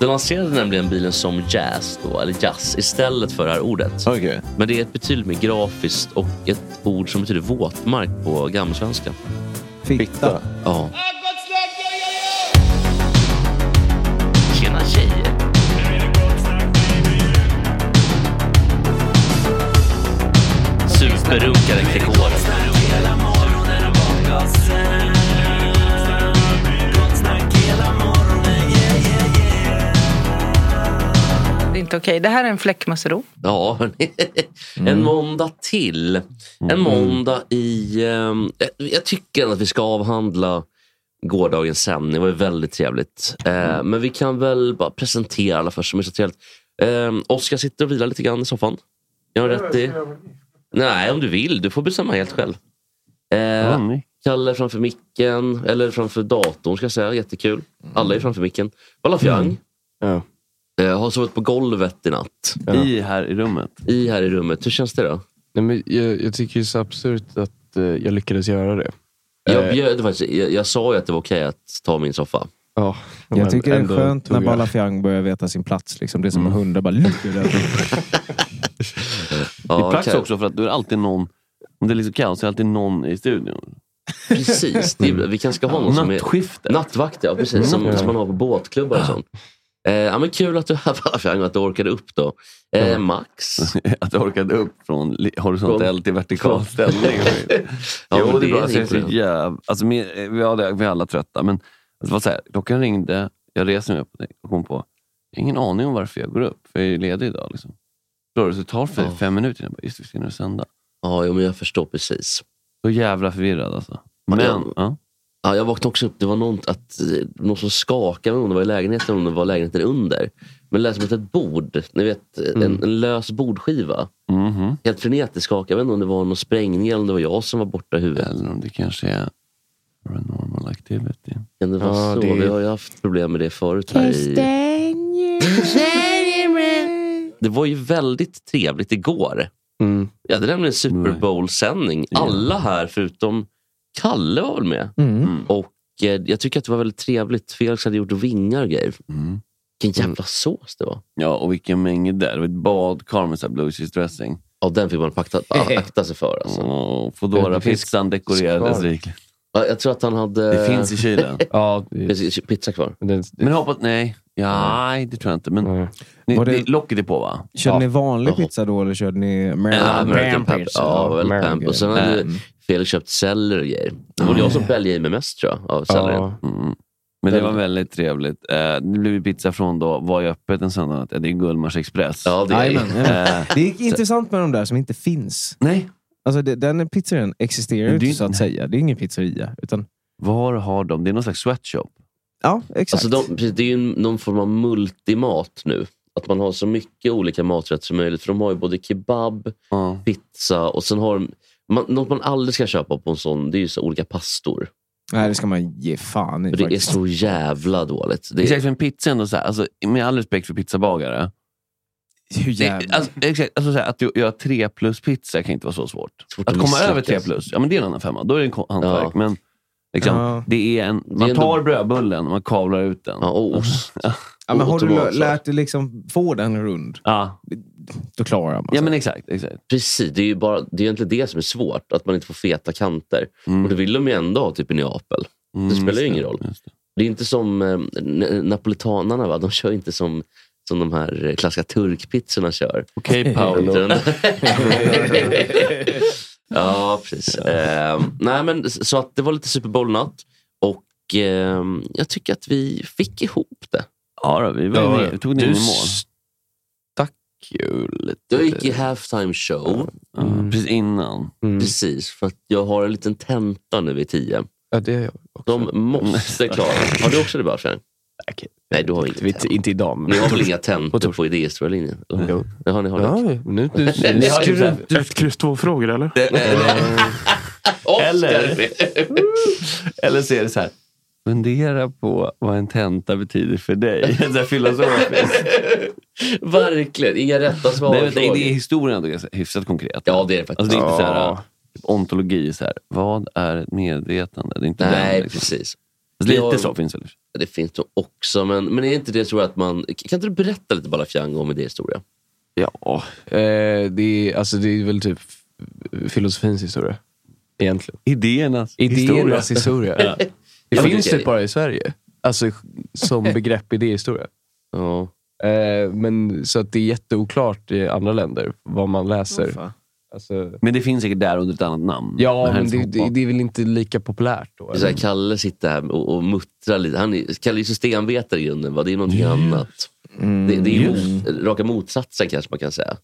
Den lanserade nämligen bilen som jazz, då, eller jazz, istället för det här ordet. Men det är ett betydligt mer grafiskt och ett ord som betyder våtmark på gammalsvenska. Fitta. Ja. Tjena tjejer! Superrunkaren Gregoren. Inte okej. Det här är en fläckmussero. Ja, en måndag till. En måndag i... ehm, jag- tycker att vi ska avhandla gårdagens sändning. Det var ju väldigt trevligt. Eh, men vi kan väl bara presentera alla först som är så trevligt. Eh, Oskar sitter och vilar lite grann i soffan. Jag har rätt i... Nej, om du vill. Du får bestämma helt själv. Eh, Kalle framför micken, eller framför datorn ska jag säga. Jättekul. Alla är framför micken. Balafjang. Ja. Eh, har sovit på golvet i natt. I här i rummet? I här i rummet. Hur känns det då? Nej, men jag, jag tycker det är så absurt att eh, jag lyckades göra det. Jag, Eh, bjöd, faktiskt, jag, jag sa ju att det var okej att ta min soffa. Ja, men Jag tycker det är ändå skönt tog när jag- Balafjang börjar veta sin plats. Liksom. Det är som en hundar bara ligger där. det är praktiskt okej. också för att du är alltid någon, om det är liksom kaos, så är alltid någon i studion. Precis. Det är, vi kanske ska ha någon som är... Nattvakt, ja. Precis. Som, Mm. som man har på båtklubbar och sånt. Eh, ja, men kul att du att du orkade upp då. Eh, Ja. Max? att du orkade upp från horisontell Från- till vertikal ställning. Ja, jo, men det är det är Alltså, jag är så alltså, vi, hade, vi är alla trötta, men alltså, det var så här, klockan ringde, jag reser mig upp och kom på, jag har ingen aning om varför jag går upp, för jag är ledig idag. Liksom. Så det tar för Ja. fem minuter, jag bara, just det, vi ska nu sända. Ja, jo, men jag förstår precis. Så jävla förvirrad alltså. Ja, Men, jag- ja. Ja, jag vaknade också upp. Det var någon, att, eh, någon som skakade, om det var i lägenheten eller om det var lägenheten under. Men det lät som att ett bord, ni vet en, Mm. en lös bordskiva. Mhm. Helt frenetiskt skakade. Jag vet inte om det var någon sprängning eller om det var jag som var borta i huvudet. Eller om det kanske är paranormal activity. Kan det vara Ja, så? det- Vi har ju haft problem med det förut. Här i... Det var ju väldigt trevligt igår. Mm. Vi hade nämligen en Super Bowl-sändning. Alla här förutom Kalle var väl med. Mm. Och eh, jag tycker att det var väldigt trevligt. Felix hade gjort vingar och grejer. Mm. Vilken jävla sås det var. Ja, och vilken mängd där. Det var ett badkar med så här blue cheese dressing. Ja, den fick man akta, akta sig för. Alltså. Och Foodora-pizzan dekorerades rikligt. Ja, jag tror att han hade... Det finns i kylen. ja, det pizza kvar? Men hoppas, nej. Ja, nej, det tror jag inte. Men ni, Var det- det... locket är på va? Körde ni vanlig pizza då eller körde ni Ja, American, American Pep. pizza? Ja, väldigt American. pamp. Och sen hade Mm. Felix köpt celler och grejer. Det var jag som bälgade i mig mest tror jag, av sellern. Mm. Men det var väldigt trevligt. Eh, det blev ju pizza från då, var ju öppet en söndag natt. Det är Gullmars Express. Ja, det är Jajamän, jajamän. Eh, Det är intressant med de där som inte finns. Nej. Alltså det, den pizzerian existerar ju Men det är inte så att säga. Det är ingen pizzeria. Utan, Var har de? Det är någon slags sweatshop. Ja, exakt. Alltså de, precis, det är ju någon form av multimat nu. Att man har så mycket olika maträtter som möjligt. För de har ju både kebab, pizza och sen har de... Man, något man aldrig ska köpa på en sån, det är ju så olika pastor. Nej, det ska man ge fan i det är så jävla dåligt. Det Exakt, är, för en pizza ändå så här, alltså, med all respekt för pizzabagare. Hur Det, jävla... alltså, exakt, alltså, så här, att göra tre plus pizza kan inte vara så svårt. Svårt att att komma över tre plus, ja men det är en annan femma. Då är det en hantverk. Ja. Men liksom, Ja. det är en, man ändå- tar brödbullen och man kavlar ut den. ja, och ost. ja, men har du lärt dig liksom få den rund, Ja. då klarar man ja sig. men exakt. exakt. Precis, det är ju bara, det är egentligen det som är svårt. Att man inte får feta kanter. Mm. Och det vill de ju ändå ha typ i Neapel. Det spelar ju ingen roll. det. Det är inte som eh, napolitanarna, va? de kör inte som, som de här eh, klassiska turkpizzorna kör. Okej Paolo. Ja, precis. Eh, nej, men, så att det var lite Super Bowl-natt. Och eh, jag tycker att vi fick ihop det. Ja, då, vi, var Ja, med, vi tog ner du i mål. stack ju lite. Jag gick i halftime show. Ja, Precis innan. Precis, för att jag har en liten tenta nu vid tio. Ja, det är jag också. De måste klara. Har du också det bara Okej. Nej, du har inget. Inte, inte idag. Men... Ni har väl inga tentor på idéhistorielinjen? Jo. Jaha, ni har det. Ja, nu, nu, Ni har skriver ju- du- Ett kryss två frågor eller? Eller, eller så är det så här. Fundera på vad en tenta betyder för dig. filosofiskt. Verkligen, inga rätta svar. Nej, men det, det är historien ändå hyfsat konkret. Ja, det är det faktiskt. Alltså, det är inte så här, typ, ontologi. Så här, vad är ett medvetande? Det är inte Nej, den, liksom. precis. Lite Jag- så finns det. väl. Det finns det också, men, men är inte det så att man... Kan inte du berätta lite Balafjang om idéhistoria? Ja, eh, det, är, alltså, det är väl typ filosofins historia. Egentligen. Idéernas Idéernas historia. Ja. Det Ja, finns det- typ bara i Sverige. Alltså som begrepp idéhistoria. Ja. Eh, men så att det är jätteoklart i andra länder vad man läser. Alltså, Men det finns säkert där under ett annat namn. ja, Men det, det, det är väl inte lika populärt då? Är så här, eller? Kalle sitter här och, och muttrar lite. Han är, Kalle är ju systemvetare i grunden, va? det är någonting annat. det, det är mot, raka motsatsen kanske man kan säga.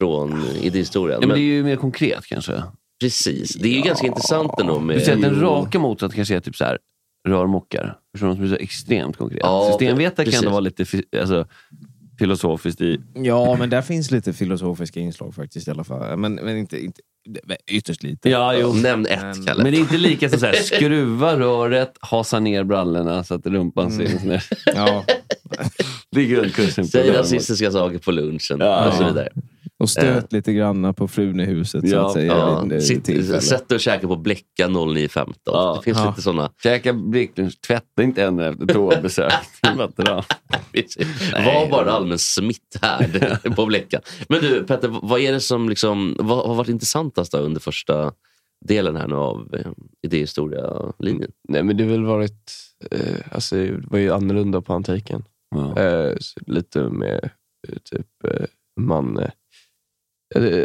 Från idéhistorien. Ja, men Men, det är ju mer konkret kanske. Precis, det är ju ganska intressant ändå. Med, Du säger att den raka motsatsen kanske är typ så här, rörmokare. Förstår du? Som är så extremt konkret. Ja, Systemvetare kan ändå vara lite alltså, filosofiskt i... Ja, men där finns lite filosofiska inslag faktiskt i alla fall. Men, men inte, inte ytterst lite. Ja, jo. Nämn ett, Men- Kalle. Men det är inte lika så, så här, skruva röret, hasa ner brallorna så att rumpan syns. ner. Ja. Det är grundkursen. Säg rasistiska saker på lunchen Ja. och så vidare. Och stöt lite granna på frun i huset så att säga. Ja, vid, eh, sitt, sätt dig och käka på Blecka 09.15. Ja. Det finns Ja. lite sådana. Käka blixtlunch, tvätta inte ännu efter toabesök. Det är bara att dra. Var bara allmän smitthärd på Blecka. Men du Petter, vad är det som liksom, vad har varit intressantast då under första delen här nu av eh, idéhistoria-linjen? Nej, men det har väl varit... Eh, alltså, det var ju annorlunda på antiken. Ja. Eh, lite med eh, typ eh, man...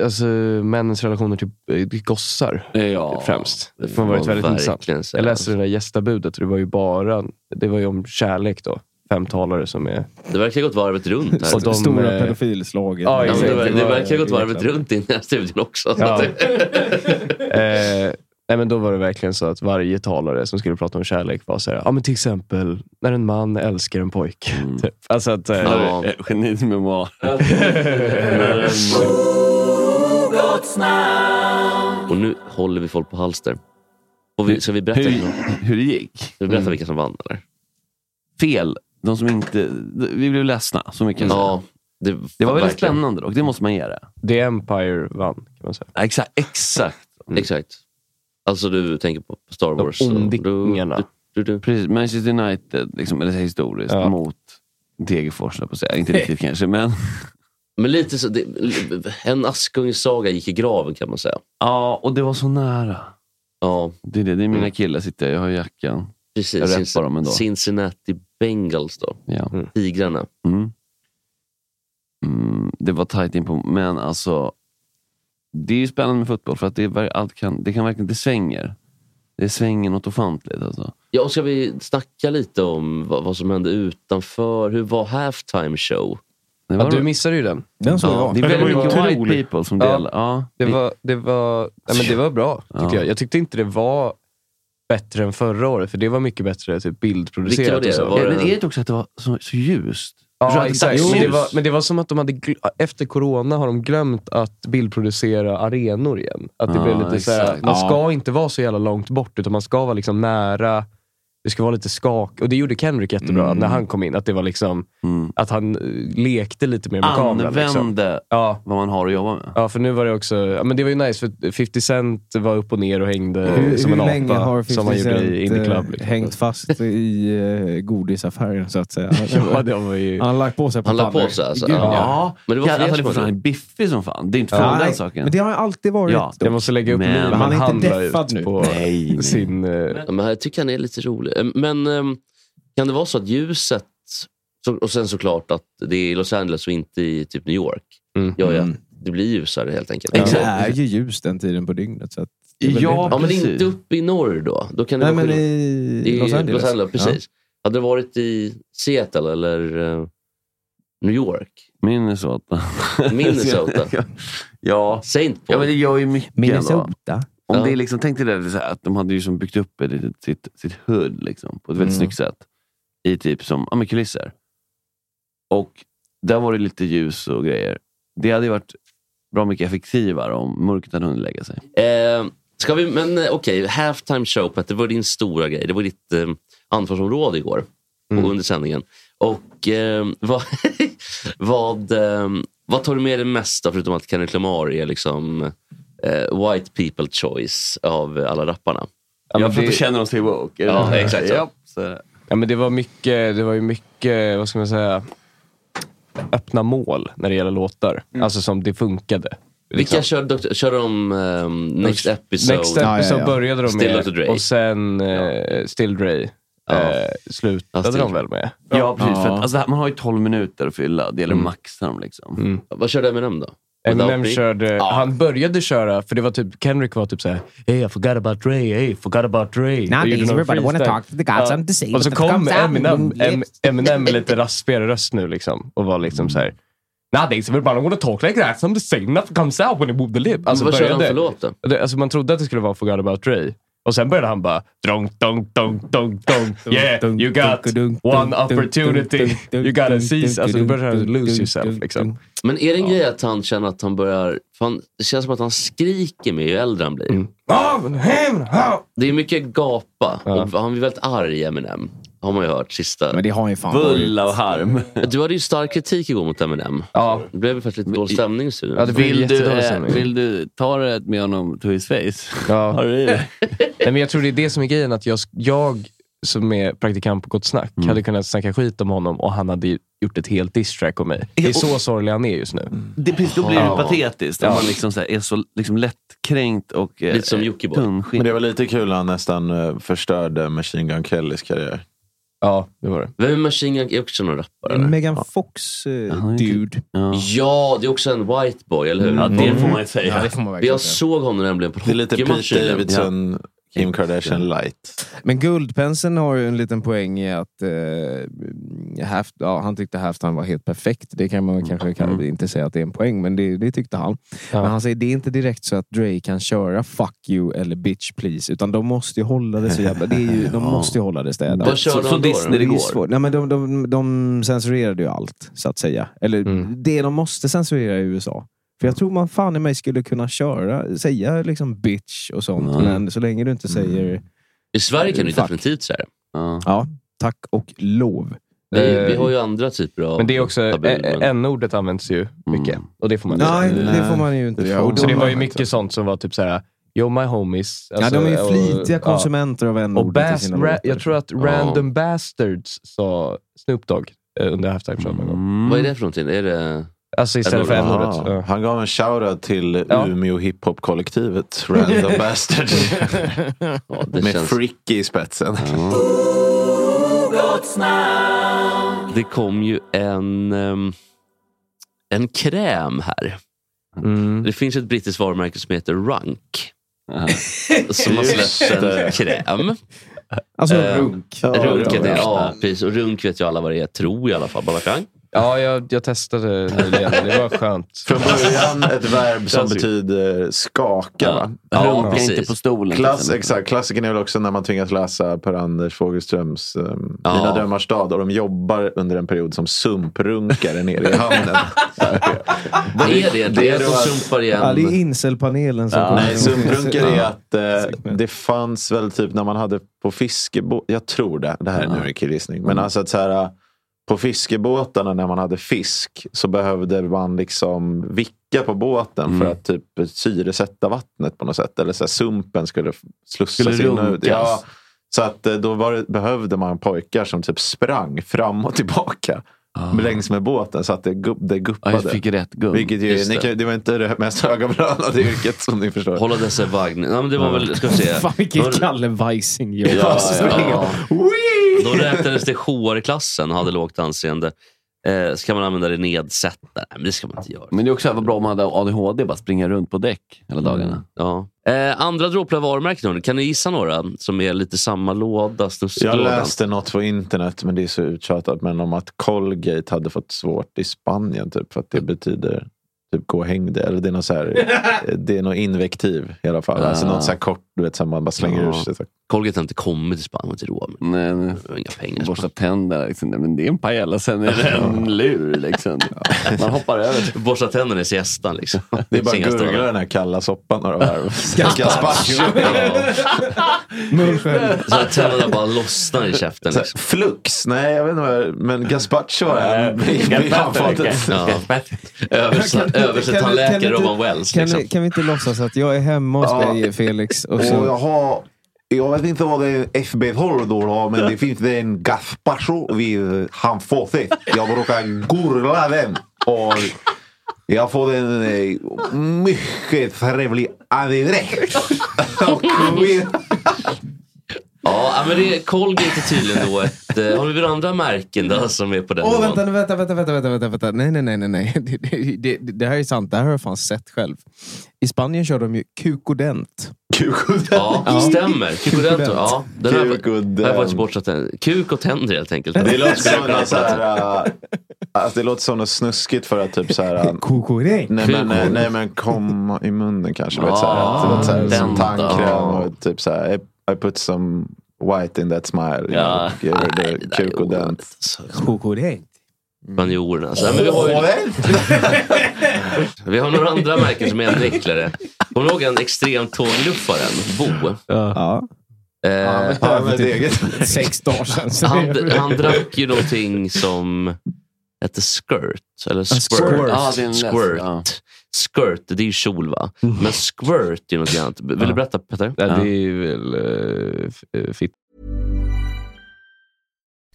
Alltså männens relationer till, eh, till gossar Ja. främst. det Det har varit väldigt intressant. Jag läste det där gästabudet och det var ju bara det var ju om kärlek då. Fem talare som är... Det verkar ha gått varvet runt här. Och de, Stora eh, pedofilslaget. Ja, det, ver- det var- verkar ha gått varvet runt i den här studien också. Så Ja. eh, nej, men då var det verkligen så att varje talare som skulle prata om kärlek var så här, ja men till exempel när en man älskar en pojke. Typ. Alltså att, eh, Ja. Eh, Genits memoar. och nu håller vi folk på halster. Och vi, ska vi berätta, Hur, ska hur det gick? vi berätta vilka som vann? Eller? Fel. De som inte... Vi blev ledsna, så mycket. Ja, det, Det var väldigt verkligen. spännande dock, det måste man ge det. The Empire vann kan man säga. Ja, Exakt. exakt. Exakt. Alltså du tänker på Star De Wars. och- ondingarna. Precis. Manchester United, liksom, eller historiskt, Ja. mot Degerfors, på säga. Inte riktigt kanske, men... Men lite så, det, en Askungens-saga gick i graven kan man säga. Ja, och det var så nära. Ja, Det är, det. Det är mina killar, sitter jag, jag har jackan. precis. Jag räppar dem ändå. Cincinnati Bengals då. Ja. Tigrarna. Mm. Mm, det var tajt in på, men alltså. Det är ju spännande med fotboll för att det, är, allt kan, det kan verkligen, det svänger. Det svänger något ofantligt alltså. Ja, och ska vi snacka lite om vad, vad som hände utanför? Hur var halftime show? Det, Ja, du missade ju den. Den såg Ja, jag. det är väldigt mycket white people som Ja, delar. Ja, Det var, det var, nej, men det var bra, tycker Ja. jag. Jag tyckte inte det var bättre än förra året, för det var mycket bättre typ, bildproducerat. Det? och så. Var Ja, det- men är det inte också att det var så, så ljust? Ja, exakt. Men det, var, men det var som att de hade, gl- efter corona har de glömt att bildproducera arenor igen. Att det Ja, blev lite så här, exakt. man Ja. ska inte vara så jävla långt bort, utan man ska vara liksom nära. Det ska vara lite skak. Och det gjorde Kendrick jättebra Mm. när han kom in. Att det var liksom, Mm. att han eh, lekte lite mer med kameran. Liksom. Använde Ja. vad man har att jobba med. Ja, för nu var det också, ja, men det var ju nice för 50 Cent var upp och ner och hängde Hur, som hur en länge apa. har som han 50 gjorde i Indie Club. eh, Liksom. hängt fast i uh, godisaffären så att säga? ja, det var ju... Han har lagt på sig på Han la på sig alltså? Gud, Ja. ja. Men det var Ja, alltså, det han är biffig som fan. Det är inte för Ja, den saken. Men det har han alltid varit. Ja, Jag måste lägga upp Men- nu Men han är han inte deffad nu. på Nej, nej. sin... eh, Ja, men jag tycker han är lite rolig. Eh, Men ehm, kan det vara så att ljuset, och sen såklart att det är i Los Angeles och inte i typ New York, Mm. gör ju Mm. att det blir ljusare helt enkelt. Det Exakt. är ju ljus den tiden på dygnet. Så Ja, det. Ja, men inte uppe i norr då. då kan det Nej, men skillnad. i Los Angeles. precis. Hade det varit i Seattle eller eh, New York? Minnesota. Minnesota. ja. Saint ja, Paul? men det gör ju mycket. Minnesota. Om Ja. det är liksom, tänk dig det, så här, att de hade ju som byggt upp ett, sitt, sitt hood liksom, på ett väldigt Mm. snyggt sätt. I typ som ja, kulisser. Och där var det lite ljus och grejer. Det hade ju varit bra mycket effektivare om mörkret hade hunnit lägga sig. Eh, ska vi, men eh, okej, halftime show Petter, det var din stora grej. Det var ditt eh, ansvarsområde igår Mm. under sändningen. Och eh, vad, vad, eh, vad tar du med dig mest av, förutom att Kendrick Lamar är liksom eh, white people choice av alla rapparna? Ja, men för att det- du känner oss till woke. Ja, det? exakt så. Ja, så. Ja, men det var mycket, det var ju mycket, vad ska man säga, öppna mål när det gäller låtar. Alltså som det funkade. Vilka Liksom. körde, körde de um, Next Episode? Next Ja, ja, episode ja. började de Still med Dr. Dre. och sen eh, Still Dre Ja. eh, slutade Ja, Still de väl med. Ja, precis. För Ja. att, alltså, man har ju 12 minuter att fylla. Det gäller Mm. att maxa dem. Liksom. Mm. Vad körde Eminem då? Eminem körde, han började köra, för det var typ, Kendrick var typ såhär Hey I forgot about Dre, hey forgot about Dre. Och gjorde Nowadays någon everybody wanna freestyle. talk to the gods and to say Och så kom Eminem. Eminem med lite raspigare röst nu liksom. Och var liksom såhär Nowadays everybody wanna talk like that, some the same nothing comes out when they move the lip. Alltså vad körde han började- för låt då? det, alltså man trodde att det skulle vara Forgot about Dre. Och sen började han bara dronk, donk, donk, donk, donk. Yeah, you got one opportunity. You gotta seize. Alltså, då började han lose yourself. Liksom. Men är det en grej att han känner att han börjar... Fan, det känns som att han skriker mer ju äldre han blir. Mm. Det är mycket gapa. Och han blir väldigt arg, Eminem. Har man ju hört sista... Men det har ju fan Bulla och harm. Du hade ju stark kritik igår mot Eminem. Ja. Det blev ju faktiskt lite dålig stämning i studion. Ja, det blev Vill du, eh, vill du ta det med honom to his face? Ja. Har du det? Nej, men jag tror det är det som är grejen. Att jag, jag som är praktikant på Gott Snack Mm. hade kunnat snacka skit om honom och han hade gjort ett helt diss-track om mig. Det är så sorglig han är just nu. Det, precis, då blir det Ja. patetiskt. Om man liksom så här, är så liksom lättkränkt och eh, Lite som Jockiboi. tunnskinn. Men det var lite kul när han nästan eh, förstörde Machine Gun Kellys karriär. Ja, det var det. Vem är Machine Gun? Är också någon rappare? eller? Megan Fox eh, är inte- dude. Ja. Ja, det är också en white boy, eller hur? Ja, det får man ju säga. Ja, det får man verkligen Jag säga. såg honom nämligen på Det är lite hockeymatch Pete nyligen. Davidson, Kim Kardashian light. Men Guldpenseln har ju en liten poäng i att eh, half, ja, han tyckte halftime var helt perfekt. Det kan man kanske kan inte säga att det är en poäng, men det, det tyckte han. Ja. Men han säger det är inte direkt så att Dre kan köra fuck you eller bitch please, utan de måste ju hålla det så jävla... Det är ju, de måste ju hålla det städat. Vad han så då? Disney igår. Nej, men de, de, de censurerade ju allt, så att säga. Eller Mm. det de måste censurera i USA. För jag tror man fan i mig skulle kunna köra, säga liksom bitch och sånt. Mm. Men så länge du inte säger I Sverige kan du Fuck. definitivt säga det. Ja. ja, tack och lov. Vi, Eh, vi har ju andra typer av Men det är också, ä- men- n-ordet används ju mycket. Mm. Och det får man Nej, inte. det får man ju inte det Och Så de- det var ju mycket sånt som var typ såhär, yo my homies. Ja, Alltså, de är ju och- flitiga ja. konsumenter av Och n-ordet jag tror att Random Bastards sa Snoop Dogg eh, under halftime show. Mm. Vad är det för någonting? Är det... Alltså istället för N-ordet. n-ordet. Ja. Han gav en shoutout till Ja. Umeå hiphop-kollektivet, Random Bastards. Ja, Med känns... Fricky i spetsen. Det kom ju en, ehm, en kräm här. Mm. Det finns ett brittiskt varumärke som heter Runk. Som har släppt en kräm. Alltså Eh, runk. Ja, Runk, ja, det. ja. ja, precis. Och runk vet ju alla vad det är, tror i alla fall. Balakang. Ja, jag, jag testade nyligen. Det var skönt. Från början ett verb som betyder skaka. Va? Ja, Runka precis. inte på stolen. Klass, liksom. exakt. Klassikern är väl också när man tvingas läsa Per-Anders Fogelströms um, Ja. Mina drömmars stad och de jobbar under en period som sumprunkare nere i hamnen. Vad är det? Det är de sumpar igen. Ja, det är incelpanelen som Ja. kommer. Nej, sumprunkare är Ja. att eh, det fanns väl typ när man hade på fiskebåt, jag tror det, det här är nu en killgissning, men alltså att så här på fiskebåtarna när man hade fisk så behövde man liksom vicka på båten för att typ syresätta vattnet på något sätt. Eller så här, sumpen skulle slussas Skulle in och ut. Ja, så att eh, då var det, behövde man pojkar som typ sprang fram och tillbaka längs med båten så att det, gupp, det Ja, guppade. jag fick rätt gung. Vilket ju, ni det. det var inte det mest högavlönade yrket som ni förstår. Hålla dessa vagn. Ja, men det var väl, ska vi se. Fan vilket Kalle Weising-jobb. Ja, Alltså, ja. Då räknades det HR-klassen hade lågt anseende. Eh, ska man använda det nedsättare? Nej, men det ska man inte göra. Men det är också vad bra om man hade ADHD, bara springa runt på däck hela dagarna. Ja. Eh, andra dråpliga varumärken, kan ni gissa några som är lite samma låda? Jag läste något på internet, men det är så uttjatat, men om att Colgate hade fått svårt i Spanien typ, för att det betyder typ gå och häng dig. Eller det är något, så här, det är något invektiv i alla fall. Alltså Ah. något så här kort, du vet, som man bara slänger Ja. ur sig. Så. Colgate har inte kommit till Spanien till Rom. Nej, nej. Inga pengar. Borsta tänderna. Liksom. Nej, Men det är en paella, sen är det en lur. Liksom. Man hoppar över. Borsta tänderna i siestan liksom. Det är bara att gurgla den här kalla soppan några varv. Gazpacho. Så att tänderna bara lossnar i käften. Liksom. Flux? Nej, jag vet inte. Men gazpacho har fått ett... Ja. Översatt, kan- Roman Wells. Kan, Liksom. vi, kan vi inte låtsas att jag är hemma hos Ja. dig Felix? Och Och så, jag har... Jag vet inte vad det är FB-håll då, då, men det finns en gazpacho vid handfatet. Jag brukar gurgla den. Och jag får en eh, mycket trevlig andedräkt. Och Ja, men det är, Colgate är tydligen då Eh, har vi några andra märken då som är på den Åh, vänta, vänta, vänta, vänta, vänta, vänta, vänta. Nej, nej, nej, nej, nej. Det, det, det, det här är sant. Det här har jag fan sett själv. I Spanien kör de ju kukodent. Ja, Ja. stämmer. Kukodent. Ja, den här har jag Kukodent. faktiskt bortsett tänder. Kuk och tänder helt enkelt. Det låter som något så här, äh, alltså det låter som något snuskigt för att typ så här. äh, Kukodent? Nej men, nej men komma i munnen kanske. vet, så här, Ah, att var så här, som den tandkräm och typ så här, I put some white in that smile. you Ja. know, give her the där är kukodent. Spanjorerna. Så, men vi, har ju, vi har några andra märken som är ännu äckligare. Kommer du ihåg en extremtågluffaren? Bo? Ja. Eh, Ja, är eget. Sex dagar sedan. så han, han drack ju någonting som hette skirt. Eller squirt. squirt. Läsk, squirt. ja. Skirt, det är ju kjol va? Men squirt är något annat. Vill du berätta Peter? Ja, det är väl uh, fitt.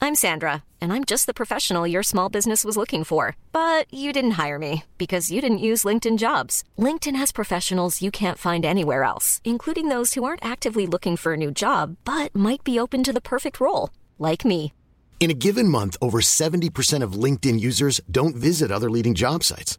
I'm Sandra, and I'm just the professional your small business was looking for. But you didn't hire me because you didn't use LinkedIn jobs. LinkedIn has professionals you can't find anywhere else, including those who aren't actively looking for a new job but might be open to the perfect role, like me. In a given month, over 70% of LinkedIn users don't visit other leading job sites.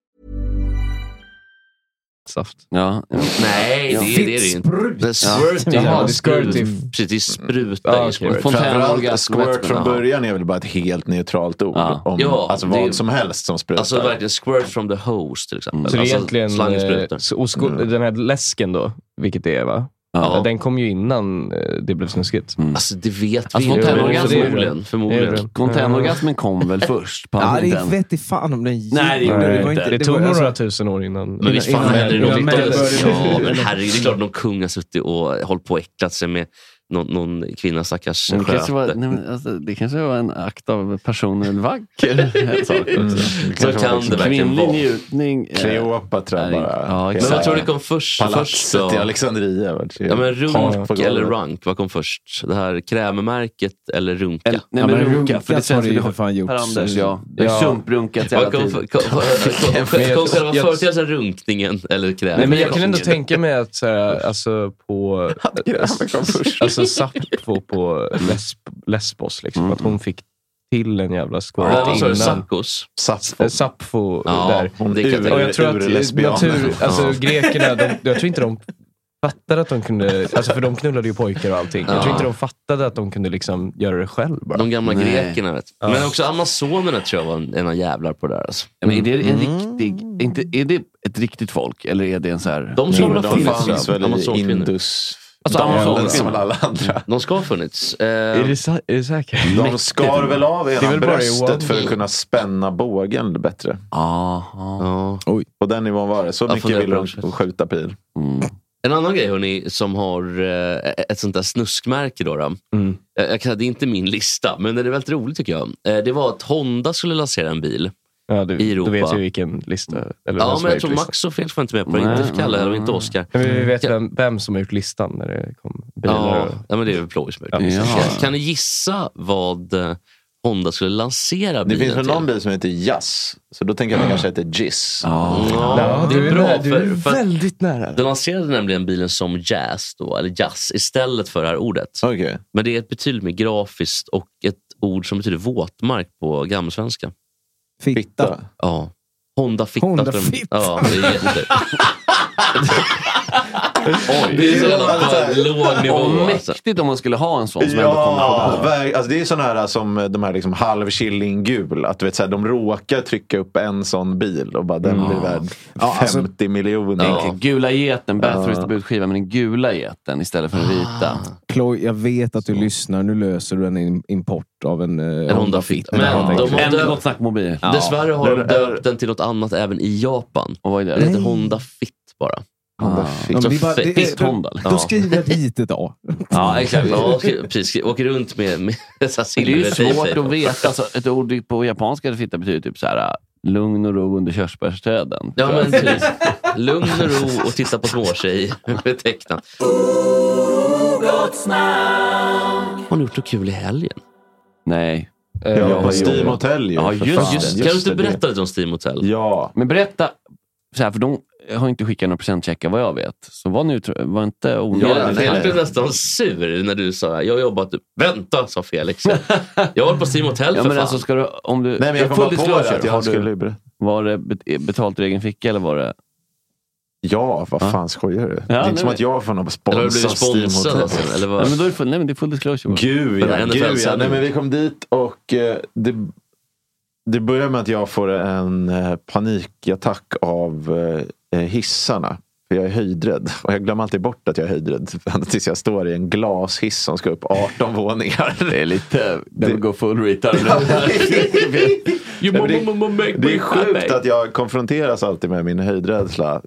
Saft. Ja. Nej, det, är- det är det inte. Det är squirt Jaha, ju- det är squirt Precis, det är spruta Ja, okej. squirt. Från början är väl bara ett helt neutralt ord. Ja. Om, Ja, alltså det är- vad som helst som sprutar. Alltså verkligen squirt from the hose till exempel. Så det är alltså, egentligen... slangsprutor. eh, så- och sko- Den här läsken då, vilket det är va? Ja. Den kom ju innan eh, det blev snuskigt. Alltså det vet Alltså, vi inte. fontänorgasm- Förmodligen. förmodligen. Fontänorgasmen kom väl först? På Ja, det vet i fan om den gick. Nej, det gjorde det inte. Det det tog var- några alltså- tusen år innan. Men visst fan hade det något Ja, men herregud. Det är klart någon kung har suttit och hållit på och äcklat sig med någon, någon kvinna stackars Men Det kanske, var, nej, men alltså, det kanske var en akt av personen vacker. sak också. Så kan det verkligen Kvinnlig vara. njutning. eh, Kleopatra är- bara. Ja, Men vad tror du kom först? först Palatset då? i Alexandria. Ja, men runk eller rank, vad kom först? Det här krämmärket eller runka? Eller, nej Ja, men men runka, runkat för det har det ju för fan gjorts. Anders, ja. Det Ja. har tjumprunkat hela Vad kom, tiden. kom, själva jag- företeelsen runkningen eller kräm? Nej, men jag kan ändå tänka mig att så här, alltså på... Grämen kom först. Alltså Sappho på Lesb Lesbos, liksom, att hon fick till en jävla squirt Ja, du? innan. Sappos? Sappho. Eh, Sappho Ja, där. Jag ur- Och jag tror att natur, alltså Ja. grekerna, de, jag tror inte de fattade att de kunde, alltså för de knullade ju pojkar och allting. Jag Ja. tror inte de fattade att de kunde liksom göra det själv bara. De gamla Nej. grekerna. Vet. du. Men också amazonerna tror jag var en, en jävlar på det där. Alltså. Ja, men är det en riktig, inte, är det ett riktigt folk eller är det en så här... De ha de va? väl i. Indus. Alltså, Dalen som alla andra. De ska ha funnits. Är Eh, det, sa- är det säkert? De skar väl av Det är ena väl bara i bröstet för att kunna spänna bågen bättre. Aha. ja. På den nivån var det. Så Jag mycket funderar ville på de skjuta pil. Mm. En annan grej hörni, som har eh, ett sånt där snuskmärke. Då, då. Mm. Jag, jag kan, det är inte min lista, men det är väldigt roligt tycker jag. Eh, det var att Honda skulle lansera en bil. Ja, du, I Europa. Då vet vi vilken lista. Eller Ja, men jag tror listan. Max och Felix var inte med på det. Inte Kalle eller inte. Oskar. Men vi vet vem, vem som har gjort listan när det kom bilar. Ja, och- ja, men det är väl plågis. Ja. Kan, kan ni gissa vad eh, Honda skulle lansera Det bilen finns väl någon bil som heter Jazz. Så då tänker jag att den kanske heter Jizz. Ja. Ja, det du är bra. du är för, för väldigt nära. de lanserade nämligen bilen som jazz, då, eller jazz istället för det här ordet. Okej. Men det är ett betydligt mer grafiskt och ett ord som betyder våtmark på gammalsvenska. Fitta. Ja. Honda fitta. Honda fitta. Ja, det är jätte... Oj. Det är så jävla låg nivå. Och Alltså. mäktigt om man skulle ha en sån som ändå kommer Ja, på verk- alltså det är sådana här som de här liksom halvkilling-gul. Att du vet, så här, de råkar trycka upp en sån bil och bara den blir värd 50 Ja, alltså- miljoner. Tänk, Gula geten, Ja. Bathory's debutskiva med den gula geten istället för den vita. Kloy, jag vet att du lyssnar. Nu löser du en import av en, eh, En Honda Fit. Men Ja. de har döpt- snack mobil. Dessvärre har de Det döpt den till något annat även i Japan. Och vad är det? Den heter Nej. Honda Fit bara. Ah. Ja, det det eller? Då skriver jag dit ett A. Ja, exakt. Ja, precis. Åker runt med, med så här Det är ju svårt att veta. Alltså, ett ord på japanska fitta betyder typ så här lugn och ro under körsbärsträden. Ja, men precis. Lugn och ro och titta på småtjej. Betecknat. Har ni gjort något kul i helgen? Nej. Ja, Jag på har Steam. Hotel ju. Ja, just- just- kan du inte det. berätta lite om Steam Hotel? Ja. Men berätta, så här, för de har inte skickat några presentcheckar vad jag vet. Så var, nu, var inte onödigt. Jag, blev nästan sur när du sa jag har jobbat... Vänta, sa Felix. Jag har varit på Steam Hotel Ja, för men fan. alltså, ska du, om du, Nej, men jag kom bara på det att har jag du- skulle... berätta. Var det bet- betalt ur egen ficka eller var det... Ja, vad Ja. fan skojar du? det är inte som men- att jag får någon sponsor Steam? Hotel. alltså, Eller vad? Nej, men då är det full, nej, men det är full disclosure. Gud ja, gud ja. Nej, men vi kom dit och eh, det, det börjar med att jag får en eh, panikattack av eh, hissarna. För jag är höjdrädd. Och jag glömmer alltid bort att jag är höjdrädd. Tills jag står i en glashiss som ska upp 18 våningar. Det är lite... Det går full retard. Det- Det är sjukt att jag konfronteras alltid med min höjdrädsla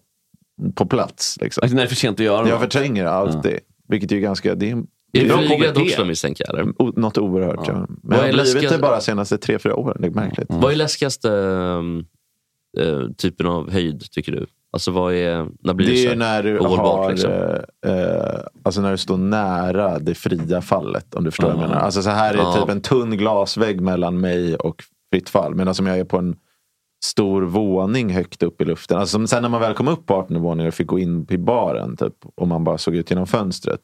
på plats. Liksom. Alltså, när det är för sent att göra Jag förtränger alltid. Vilket är ju ganska... Det är, Är det är flygrädd KBT. också misstänker jag? Eller? O- Något oerhört. Ja. Men Vad jag är har blivit läskigast- det bara senaste tre, fyra åren. Det är märkligt. Vad är läskigaste eh, typen av höjd tycker du? Alltså vad är... När blir det, Det är när du har, liksom? eh, eh, alltså när du står nära det fria fallet. Om du förstår vad jag Ja. menar. Alltså så här är Ja. typ en tunn glasvägg mellan mig och fritt fall. Medan som jag är på en stor våning högt upp i luften. Alltså som- sen när man väl kom upp på 18 våningen och fick gå in i baren typ, och man bara såg ut genom fönstret.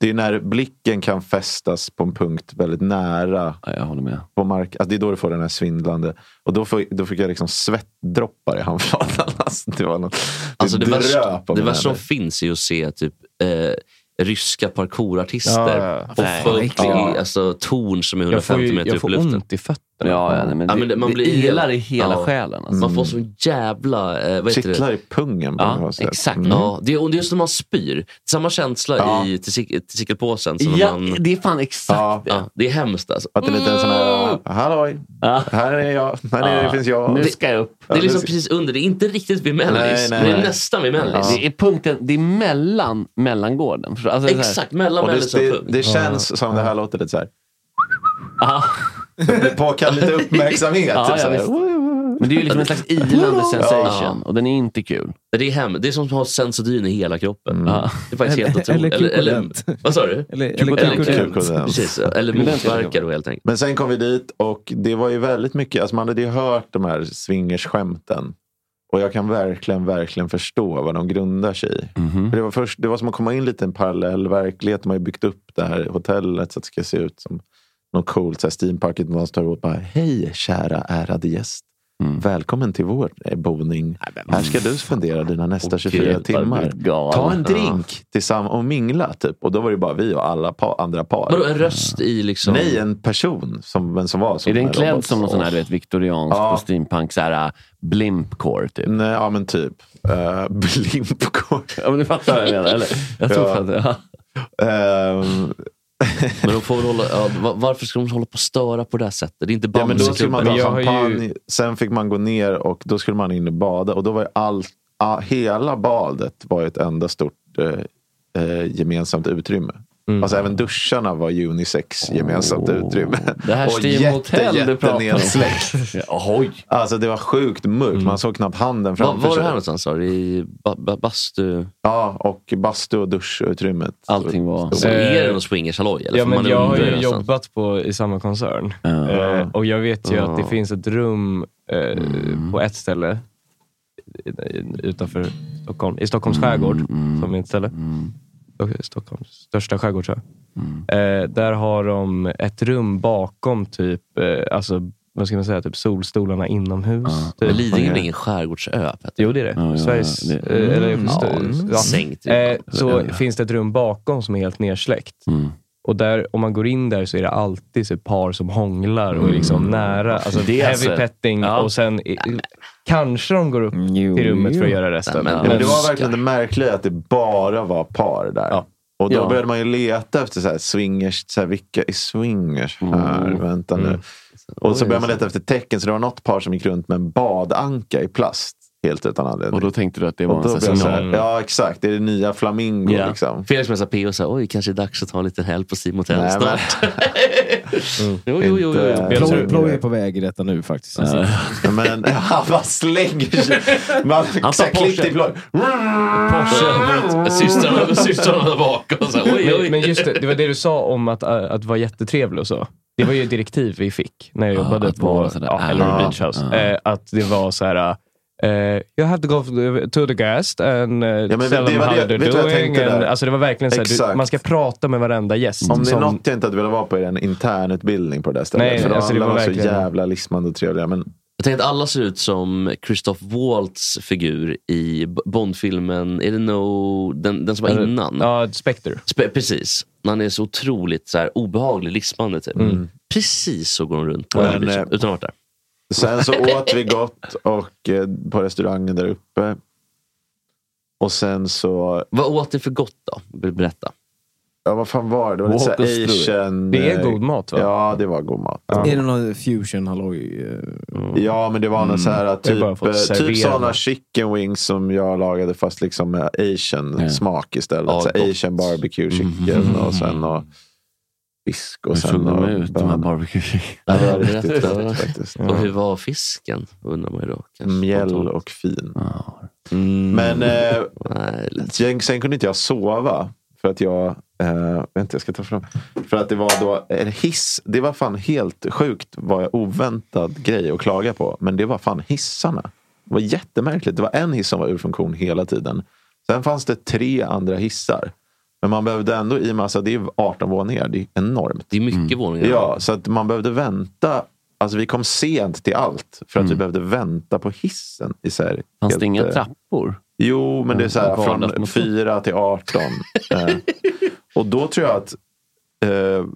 Det är när blicken kan fästas på en punkt väldigt nära Ja, jag håller med. på mark. Alltså det är då du får den här svindlande. Och då, får, då fick jag liksom svettdroppar i handflatan. Alltså det var något, Alltså det värsta, det värsta som händer. finns är att se typ eh, ryska parkourartister Ja, ja. och äckligt. i alltså, torn som är Jag får, 150 ju, meter jag upp i får luften. ont i fötterna. Ja, ja, nej, men Ja, det, men det- man det blir ilar i hela Ja. själen. Alltså. Man får sån jävla... Eh, vad heter det? Kittlar i pungen på Ja, något sätt. exakt. Mm. Ja, det är, och det är just när man spyr. Samma känsla Ja. i testik- testikelpåsen. som Ja, man, det är fan exakt Ja. det. ja, det är hemskt alltså. Att det är lite en sån här, halloj, Ja. här är jag, här nere Ja. finns jag. Nu ska jag upp. Det är liksom det- precis under, det är inte riktigt vid mellis, Nej, nej, men det är nej. nästan vid mellis. Det är punkten, det är mellan mellangården. Alltså, det är Exakt, mellan mellis det, och det, pung. det känns som det här låter lite så här. Påkallar lite uppmärksamhet. Ja, typ ja, visst. Men det är ju liksom en slags ilande sensation Ja. och den är inte kul. Det är, hem, det är som att ha Sensodyne i hela kroppen. Ja. Det är faktiskt helt Eller- otroligt. eller Eller, Kukodent. vad sa du? Eller, Eller eller. Precis, eller motverkar då helt enkelt. Men sen kom vi dit och det var ju väldigt mycket, alltså man hade ju hört de här swingersskämten. Och jag kan verkligen, verkligen förstå vad de grundar sig i. Mhm. För det, var först, det var som att komma in lite i en parallell verklighet. De har ju byggt upp det här hotellet så att det ska se ut som något coolt. Så här tar emot bara, hej kära ärade gäst. Mm. Välkommen till vår eh, boning. Här ska du spendera dina nästa Åh, 24 gud, vad timmar. Ta en drink tillsammans och mingla. Typ. Och då var det bara vi och alla pa- andra par. Vadå, en röst i liksom... Nej, en person som, vem som var som Är den en klädd robot. som någon sån här du vet, viktoriansk Ja. steampunk, så här, äh, blimpcore typ? Nej, ja men typ. Uh, Blimpkort. Ja, men du fattar vad jag menar, eller? Jag tror Ja. det. Ja. Ehm, Men de får väl hålla, ja, va- varför ska de hålla på och störa på det här sättet? Det är inte ja, men då skulle man ta har ju- champagne. Sen fick man gå ner och då skulle man in och bada. Och då var ju allt, hela badet var ett enda stort eh, eh, gemensamt utrymme. Mm. Alltså även duscharna var unisex gemensamt utrymme. Det här och Steam Hotel du pratar om. Oj! Alltså det var sjukt mörkt. Man såg knappt handen Var, framför var det sig. här någonstans? sa du? I ba, ba, bastu? Ja, och bastu och duschutrymmet. Allting var- Så Eh, är det någon swingershalloj? Ja, men jag har ju jobbat på, i samma koncern. Ja. Eh, och jag vet ju att det finns ett rum eh, Mm. på ett ställe utanför Stockholm, i Stockholms Mm, skärgård, som är ett ställe. Stock- Stockholms största skärgård tror jag. Mm. Eh, där har de ett rum bakom typ, eh, alltså, vad ska man säga, typ solstolarna inomhus. Ja. Typ. Men Lidingö är ingen skärgårdsö? Petter. Jo, det är det. Ja, ja, Sveriges... det- eh, eller, Mm, ja, sänkt. Eh, så finns det ett rum bakom som är helt nersläckt. Mm. Och där, om man går in där så är det alltid så par som hånglar och är liksom nära. Alltså Det är heavy alltså- petting ja. och sen i, kanske de går upp Jo, till rummet jo. för att göra resten. Men- Ja, men det var verkligen det märkliga att det bara var par där. Ja. Och då Ja. började man ju leta efter så här swingers. Så här, vilka är swingers här? Mm. Vänta nu. Mm. Och så började man leta efter tecken. Så det var något par som gick runt med en badanka i plast. Helt utan anledning. Och då tänkte du att det var en signal. Ja exakt, det är det nya flamingo Ja. liksom. Felix med P och sa oj, kanske är dags att ta en liten helg på Simon Nej, snart. jo, jo, jo, jo. Inte- Ploy- är på väg i detta nu faktiskt. Men han bara slänger sig. Man, Han tar till Porsche. Systrarna, systrarna där bakom. och Så, här, oj, oj. Men, just det, det var det du sa om att, äh, att vara jättetrevlig och så. Det var ju direktiv vi fick när jag Ja, jobbade på ja, ah, Ellery Beach House. ah. Eh, att det var så här. Uh, you have to go to the guest and uh, Ja, men tell det them var how det- they're doing. tänkte And, alltså det var verkligen så här, man ska prata med varenda gäst. Om det är något jag inte hade velat vara på är en internutbildning på det där stället. Nej, för nej, alltså det alla var var, verkligen- så jävla lismande och trevliga. Men Jag tänker att alla ser ut som Christoph Waltz figur i Bond-filmen, är det no, den, den som var innan? Ja, Spectre. Spe- precis. Han är så otroligt så här, obehaglig, lismande. Typ. Mm. Precis så går de runt på Men, den här beachen, eh, utan att ha varit där. Sen så åt vi gott och, eh, på restaurangen där uppe. Och sen så... Vad åt ni för gott då? Be- Berätta. Ja, vad fan var det? Det var lite Walk us såhär through it. asian... Det är eh, god mat va? Ja, det var god mat. Är det någon fusion halloj? eh, Ja, men det var någon så här bara typ, eh, typ sådana chicken wings som jag lagade fast liksom med asian Ja. smak istället. Ja, så gott. asian barbecue chicken och sen och fisk och Hur sen såg de ut, de här barbecue? Ja, det var riktigt Berätta. gott faktiskt. Och hur var fisken? Undrar man ju då. kanske. Mjäll och fin. Mm. Men eh, Nej, lätt. sen, sen kunde inte jag sova. För att jag, eh, vänta jag ska ta fram. För att det var då en hiss. Det var fan helt sjukt vad jag oväntad grej att klaga på. Men det var fan hissarna. Det var jättemärkligt. Det var en hiss som var ur funktion hela tiden. Sen fanns det tre andra hissar. Men man behövde ändå, i och med att det är 18 våningar, det är enormt. Det är mycket våningar. Ja, så att man behövde vänta. Alltså vi kom sent till allt för att vi behövde vänta på hissen. I så här, Fanns helt, det inga eh, trappor? Jo, men det är så här, från Vardagsmotor. 4 till 18. eh, och då tror jag att eh,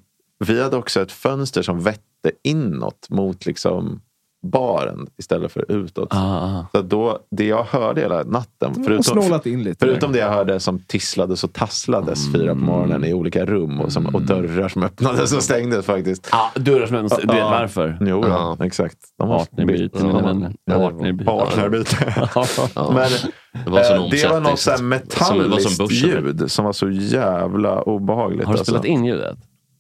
vi hade också ett fönster som vette inåt mot liksom baren istället för utåt. Ah, ah. Så då, det jag hörde hela natten, förutom, snålat in lite. förutom det jag hörde som tisslades och tasslades fyra på morgonen i olika rum och, som, och dörrar som öppnades och stängdes faktiskt. Ah, dörrar som öppnas. Du vet varför? Jo, Ja. ja, exakt. De var Partnerbyte, mina vänner. Partnerbyte. Men Det var eh, det var omsättning, något så så metalliskt som ljud som var så jävla obehagligt. Har du alltså. spelat in ljudet?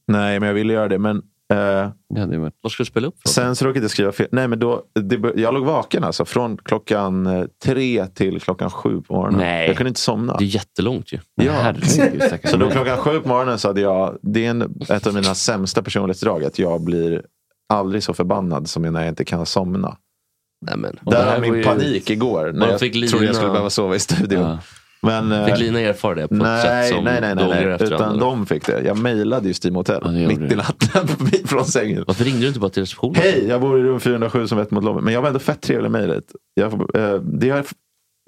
Nej, men jag ville göra det. Men eh, Det. Vad ska du spela upp för? sen så råkade jag skriva fel. Nej, men då, det, jag låg vaken alltså från klockan eh, tre till klockan sju på morgonen. Nej. Jag kunde inte somna. Det är jättelångt ju. Ja. Herregud, Så då klockan sju på morgonen så hade jag, det är en, ett av mina sämsta personlighetsdrag, att jag blir aldrig så förbannad som när jag inte kan somna. Nej, men. Där var min panik igår när jag trodde jag skulle behöva sova i studion. Ja. Men, eh, Fick Lina erfara det på ett sätt nej, som nej, nej, nej, nej. Utan eller? de fick det. Jag mejlade ju Steam Hotel Ja, mitt i natten från sängen. Varför ringde du inte bara till receptionen? Hej, jag bor i rum 407 som vetter mot lobbyn. Men jag var ändå fett trevlig i mejlet. Eh, Det har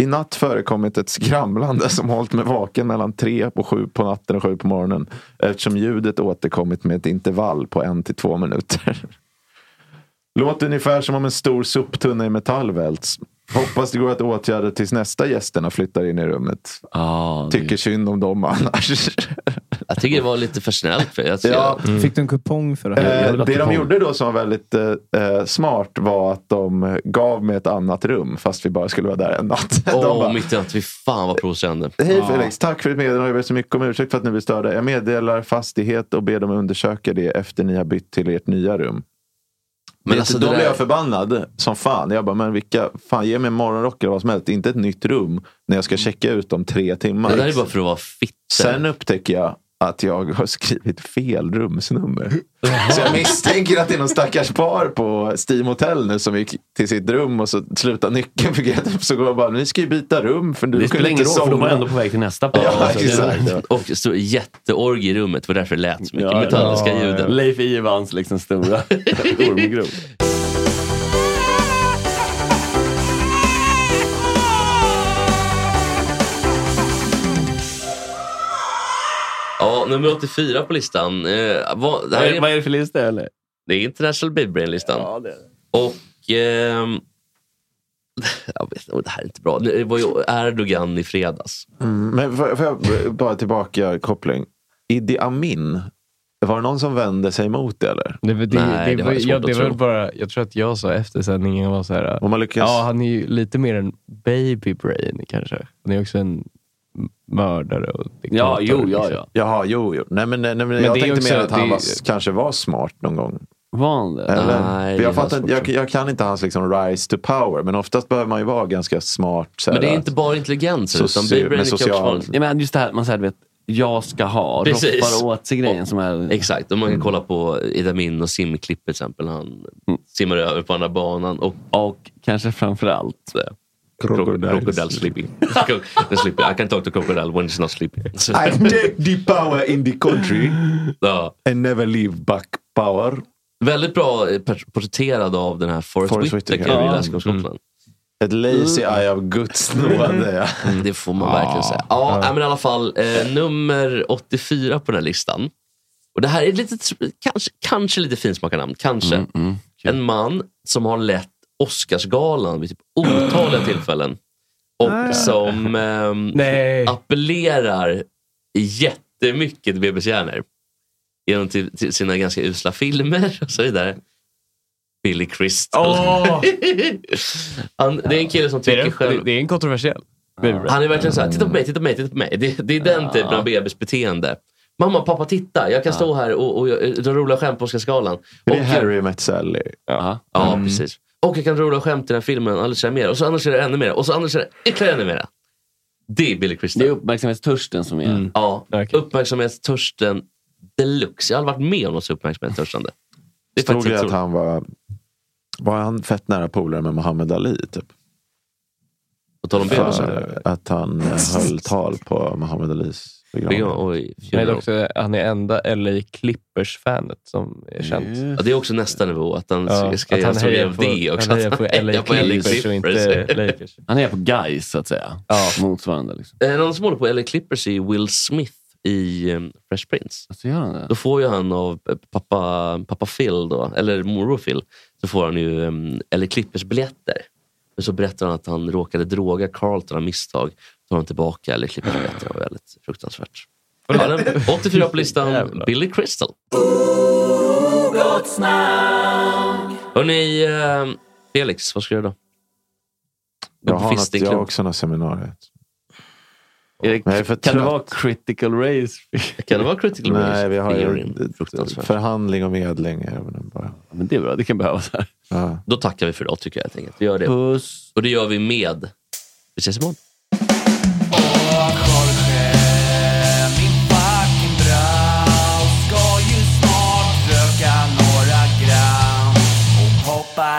i natt förekommit ett skramlande som hållit mig vaken mellan tre och sju på natten och sju på morgonen. Eftersom ljudet återkommit med ett intervall på en till två minuter. Låter ungefär som om en stor soptunna i metall välts. Hoppas det går att åtgärda tills nästa gästerna flyttar in i rummet. Ah, det- Tycker synd om dem annars. Jag tycker det var lite för snällt. För jag, Ja. Fick du en kupong för det Eh, här? det de gjorde då som var väldigt eh, eh, smart var att de gav mig ett annat rum fast vi bara skulle vara där en natt. Åh, bara, mitt i natt. Fy fan vad provocerande. Hej Felix, tack för ditt meddelande. Jag ber så mycket om ursäkt för att ni blir störda. Jag meddelar fastighet och ber dem undersöka det efter ni har bytt till ert nya rum. Men alltså, då blev jag förbannad som fan. Jag bara, men vilka, fan ge mig en morgonrock eller vad som helst. Inte ett nytt rum när jag ska checka ut om tre timmar. Det där är bara för att vara fitte. Sen upptäcker jag att jag har skrivit fel rumsnummer. Så jag misstänker att det är någon stackars par på Steam Hotel nu som gick till sitt rum och så slutade nyckeln fungera. Så går jag bara, ni ska ju byta rum för du Det kunde spelar ingen inte roll för de var ändå på väg till nästa par. Ja, Alltså. Och så jätteorgie i rummet. Det var därför det lät så mycket Ja, metalliska ja, ljuden. Leif Ivans liksom stora ormgrop. Nummer 84 på listan. Eh, vad, det, här Vad är, är, vad är det för lista eller? det är International Baby Brain-listan. Och... ehm, jag vet inte, det här är inte bra. Det var ju Erdogan i fredags. Mm, men får, får jag bara tillbaka koppling. Idi Amin. Var det någon som vände sig emot det eller? Det, det, det, det, var, jag, det var bara, jag tror att jag sa efter sändningen var så här. Om man lyckas... Ja, han är ju lite mer en baby brain kanske. Han är också en mördare och diktator. liksom. Jaha, jo, jo. Nej, men, nej, men, Men jag det tänkte också- mer att han det- var, kanske var smart någon gång. Var han det? Eller? Nej, jag, fattar, jag, jag kan inte hans liksom rise to power, men oftast behöver man ju vara ganska smart. Så Men det är inte bara intelligens utan soci- brain med social-. Ja, men just det här, man säger, vet, jag ska ha, Precis. roffar åt sig grejen som är... Exakt, och man kan kolla på Ida Min och simklipp till exempel. Han simmar över på andra banan. Och, och kanske framförallt Crocodile, crocodile sleeping. Sleeping. I can talk to crocodile when it's not sleeping. I take the power in the country Ja. and never leave back power. Väldigt bra eh, porträtterad av den här Forrest, Forrest Whitaker Whitaker. i Ja. Läskig om Skottland. Ett lazy eye of Guds nåde. ja. Mm, det får man verkligen säga. Ja, nej, men i alla fall eh, nummer 84 på den här listan. Och det här är lite, kanske, kanske lite finsmakarnamn. Kanske. En man som har lett Oscarsgalan vid typ otaliga tillfällen. Och som ehm, appellerar jättemycket till BBC-hjärnor. Genom till, till sina ganska usla filmer och så vidare. Billy Crystal. Åh! Han, det är en kille som Det tycker är, själv... det, det är en kontroversiell. Han är verkligen så här, titta på mig, titta på mig, titta på mig. Det, det är den typen av bebisbeteende. Mamma, pappa, titta. Jag kan stå här och, och, och dra roliga skämt på Oscarsgalan. Det är Och- Harry Met Sally. Ja, Mm. precis. Och jag kan roliga skämt i den här filmen och analysera mer. Och så analyserar jag ännu mer. Och så analyserar jag ytterligare ännu mer. Det är Billy Crystal. Det är uppmärksamhetstörsten som är... Ja, uppmärksamhetstörsten deluxe. Jag har aldrig varit med om något så uppmärksamhetstörstande. Det är Stod det att han var, var han fett nära polare med Muhammad Ali? Typ? På tal om För bebisar. Att han eh, höll tal på Muhammad Alis begravning. Det är också, han är enda LA Clippers-fanet som är känt. Ja, det är också nästa nivå. Att han Ja, ska att han hejar på- det också. han hejar på hejar LA Clippers och inte Lakers. Han är på guys så att säga. Ja. Motsvarande. Liksom. En annan som håller på LA Clippers är Will Smith i um, Fresh Prince. Så gör han det? Då får ju han av eh, pappa, pappa Phil, då, eller morbror Phil, så får han ju um, LA Clippers biljetter. Men så berättar han att han råkade droga Carlton av misstag. Tar han tillbaka LA Clippers biljetter. Det var väldigt fruktansvärt. Ja, den- 84 på listan, Billy Crystal. Hörrni, eh, Felix, vad ska du göra då? Jag har, något, jag har också något seminarium. Jag kan det vara critical race? Kan det vara critical race? Nej, vi har ju förhandling och medling. Även bara. Men det är bra, det kan behövas här. Ja. Då tackar vi för idag tycker jag enkelt. Vi gör det. Puss. Och det gör vi med... Vi ses imorgon.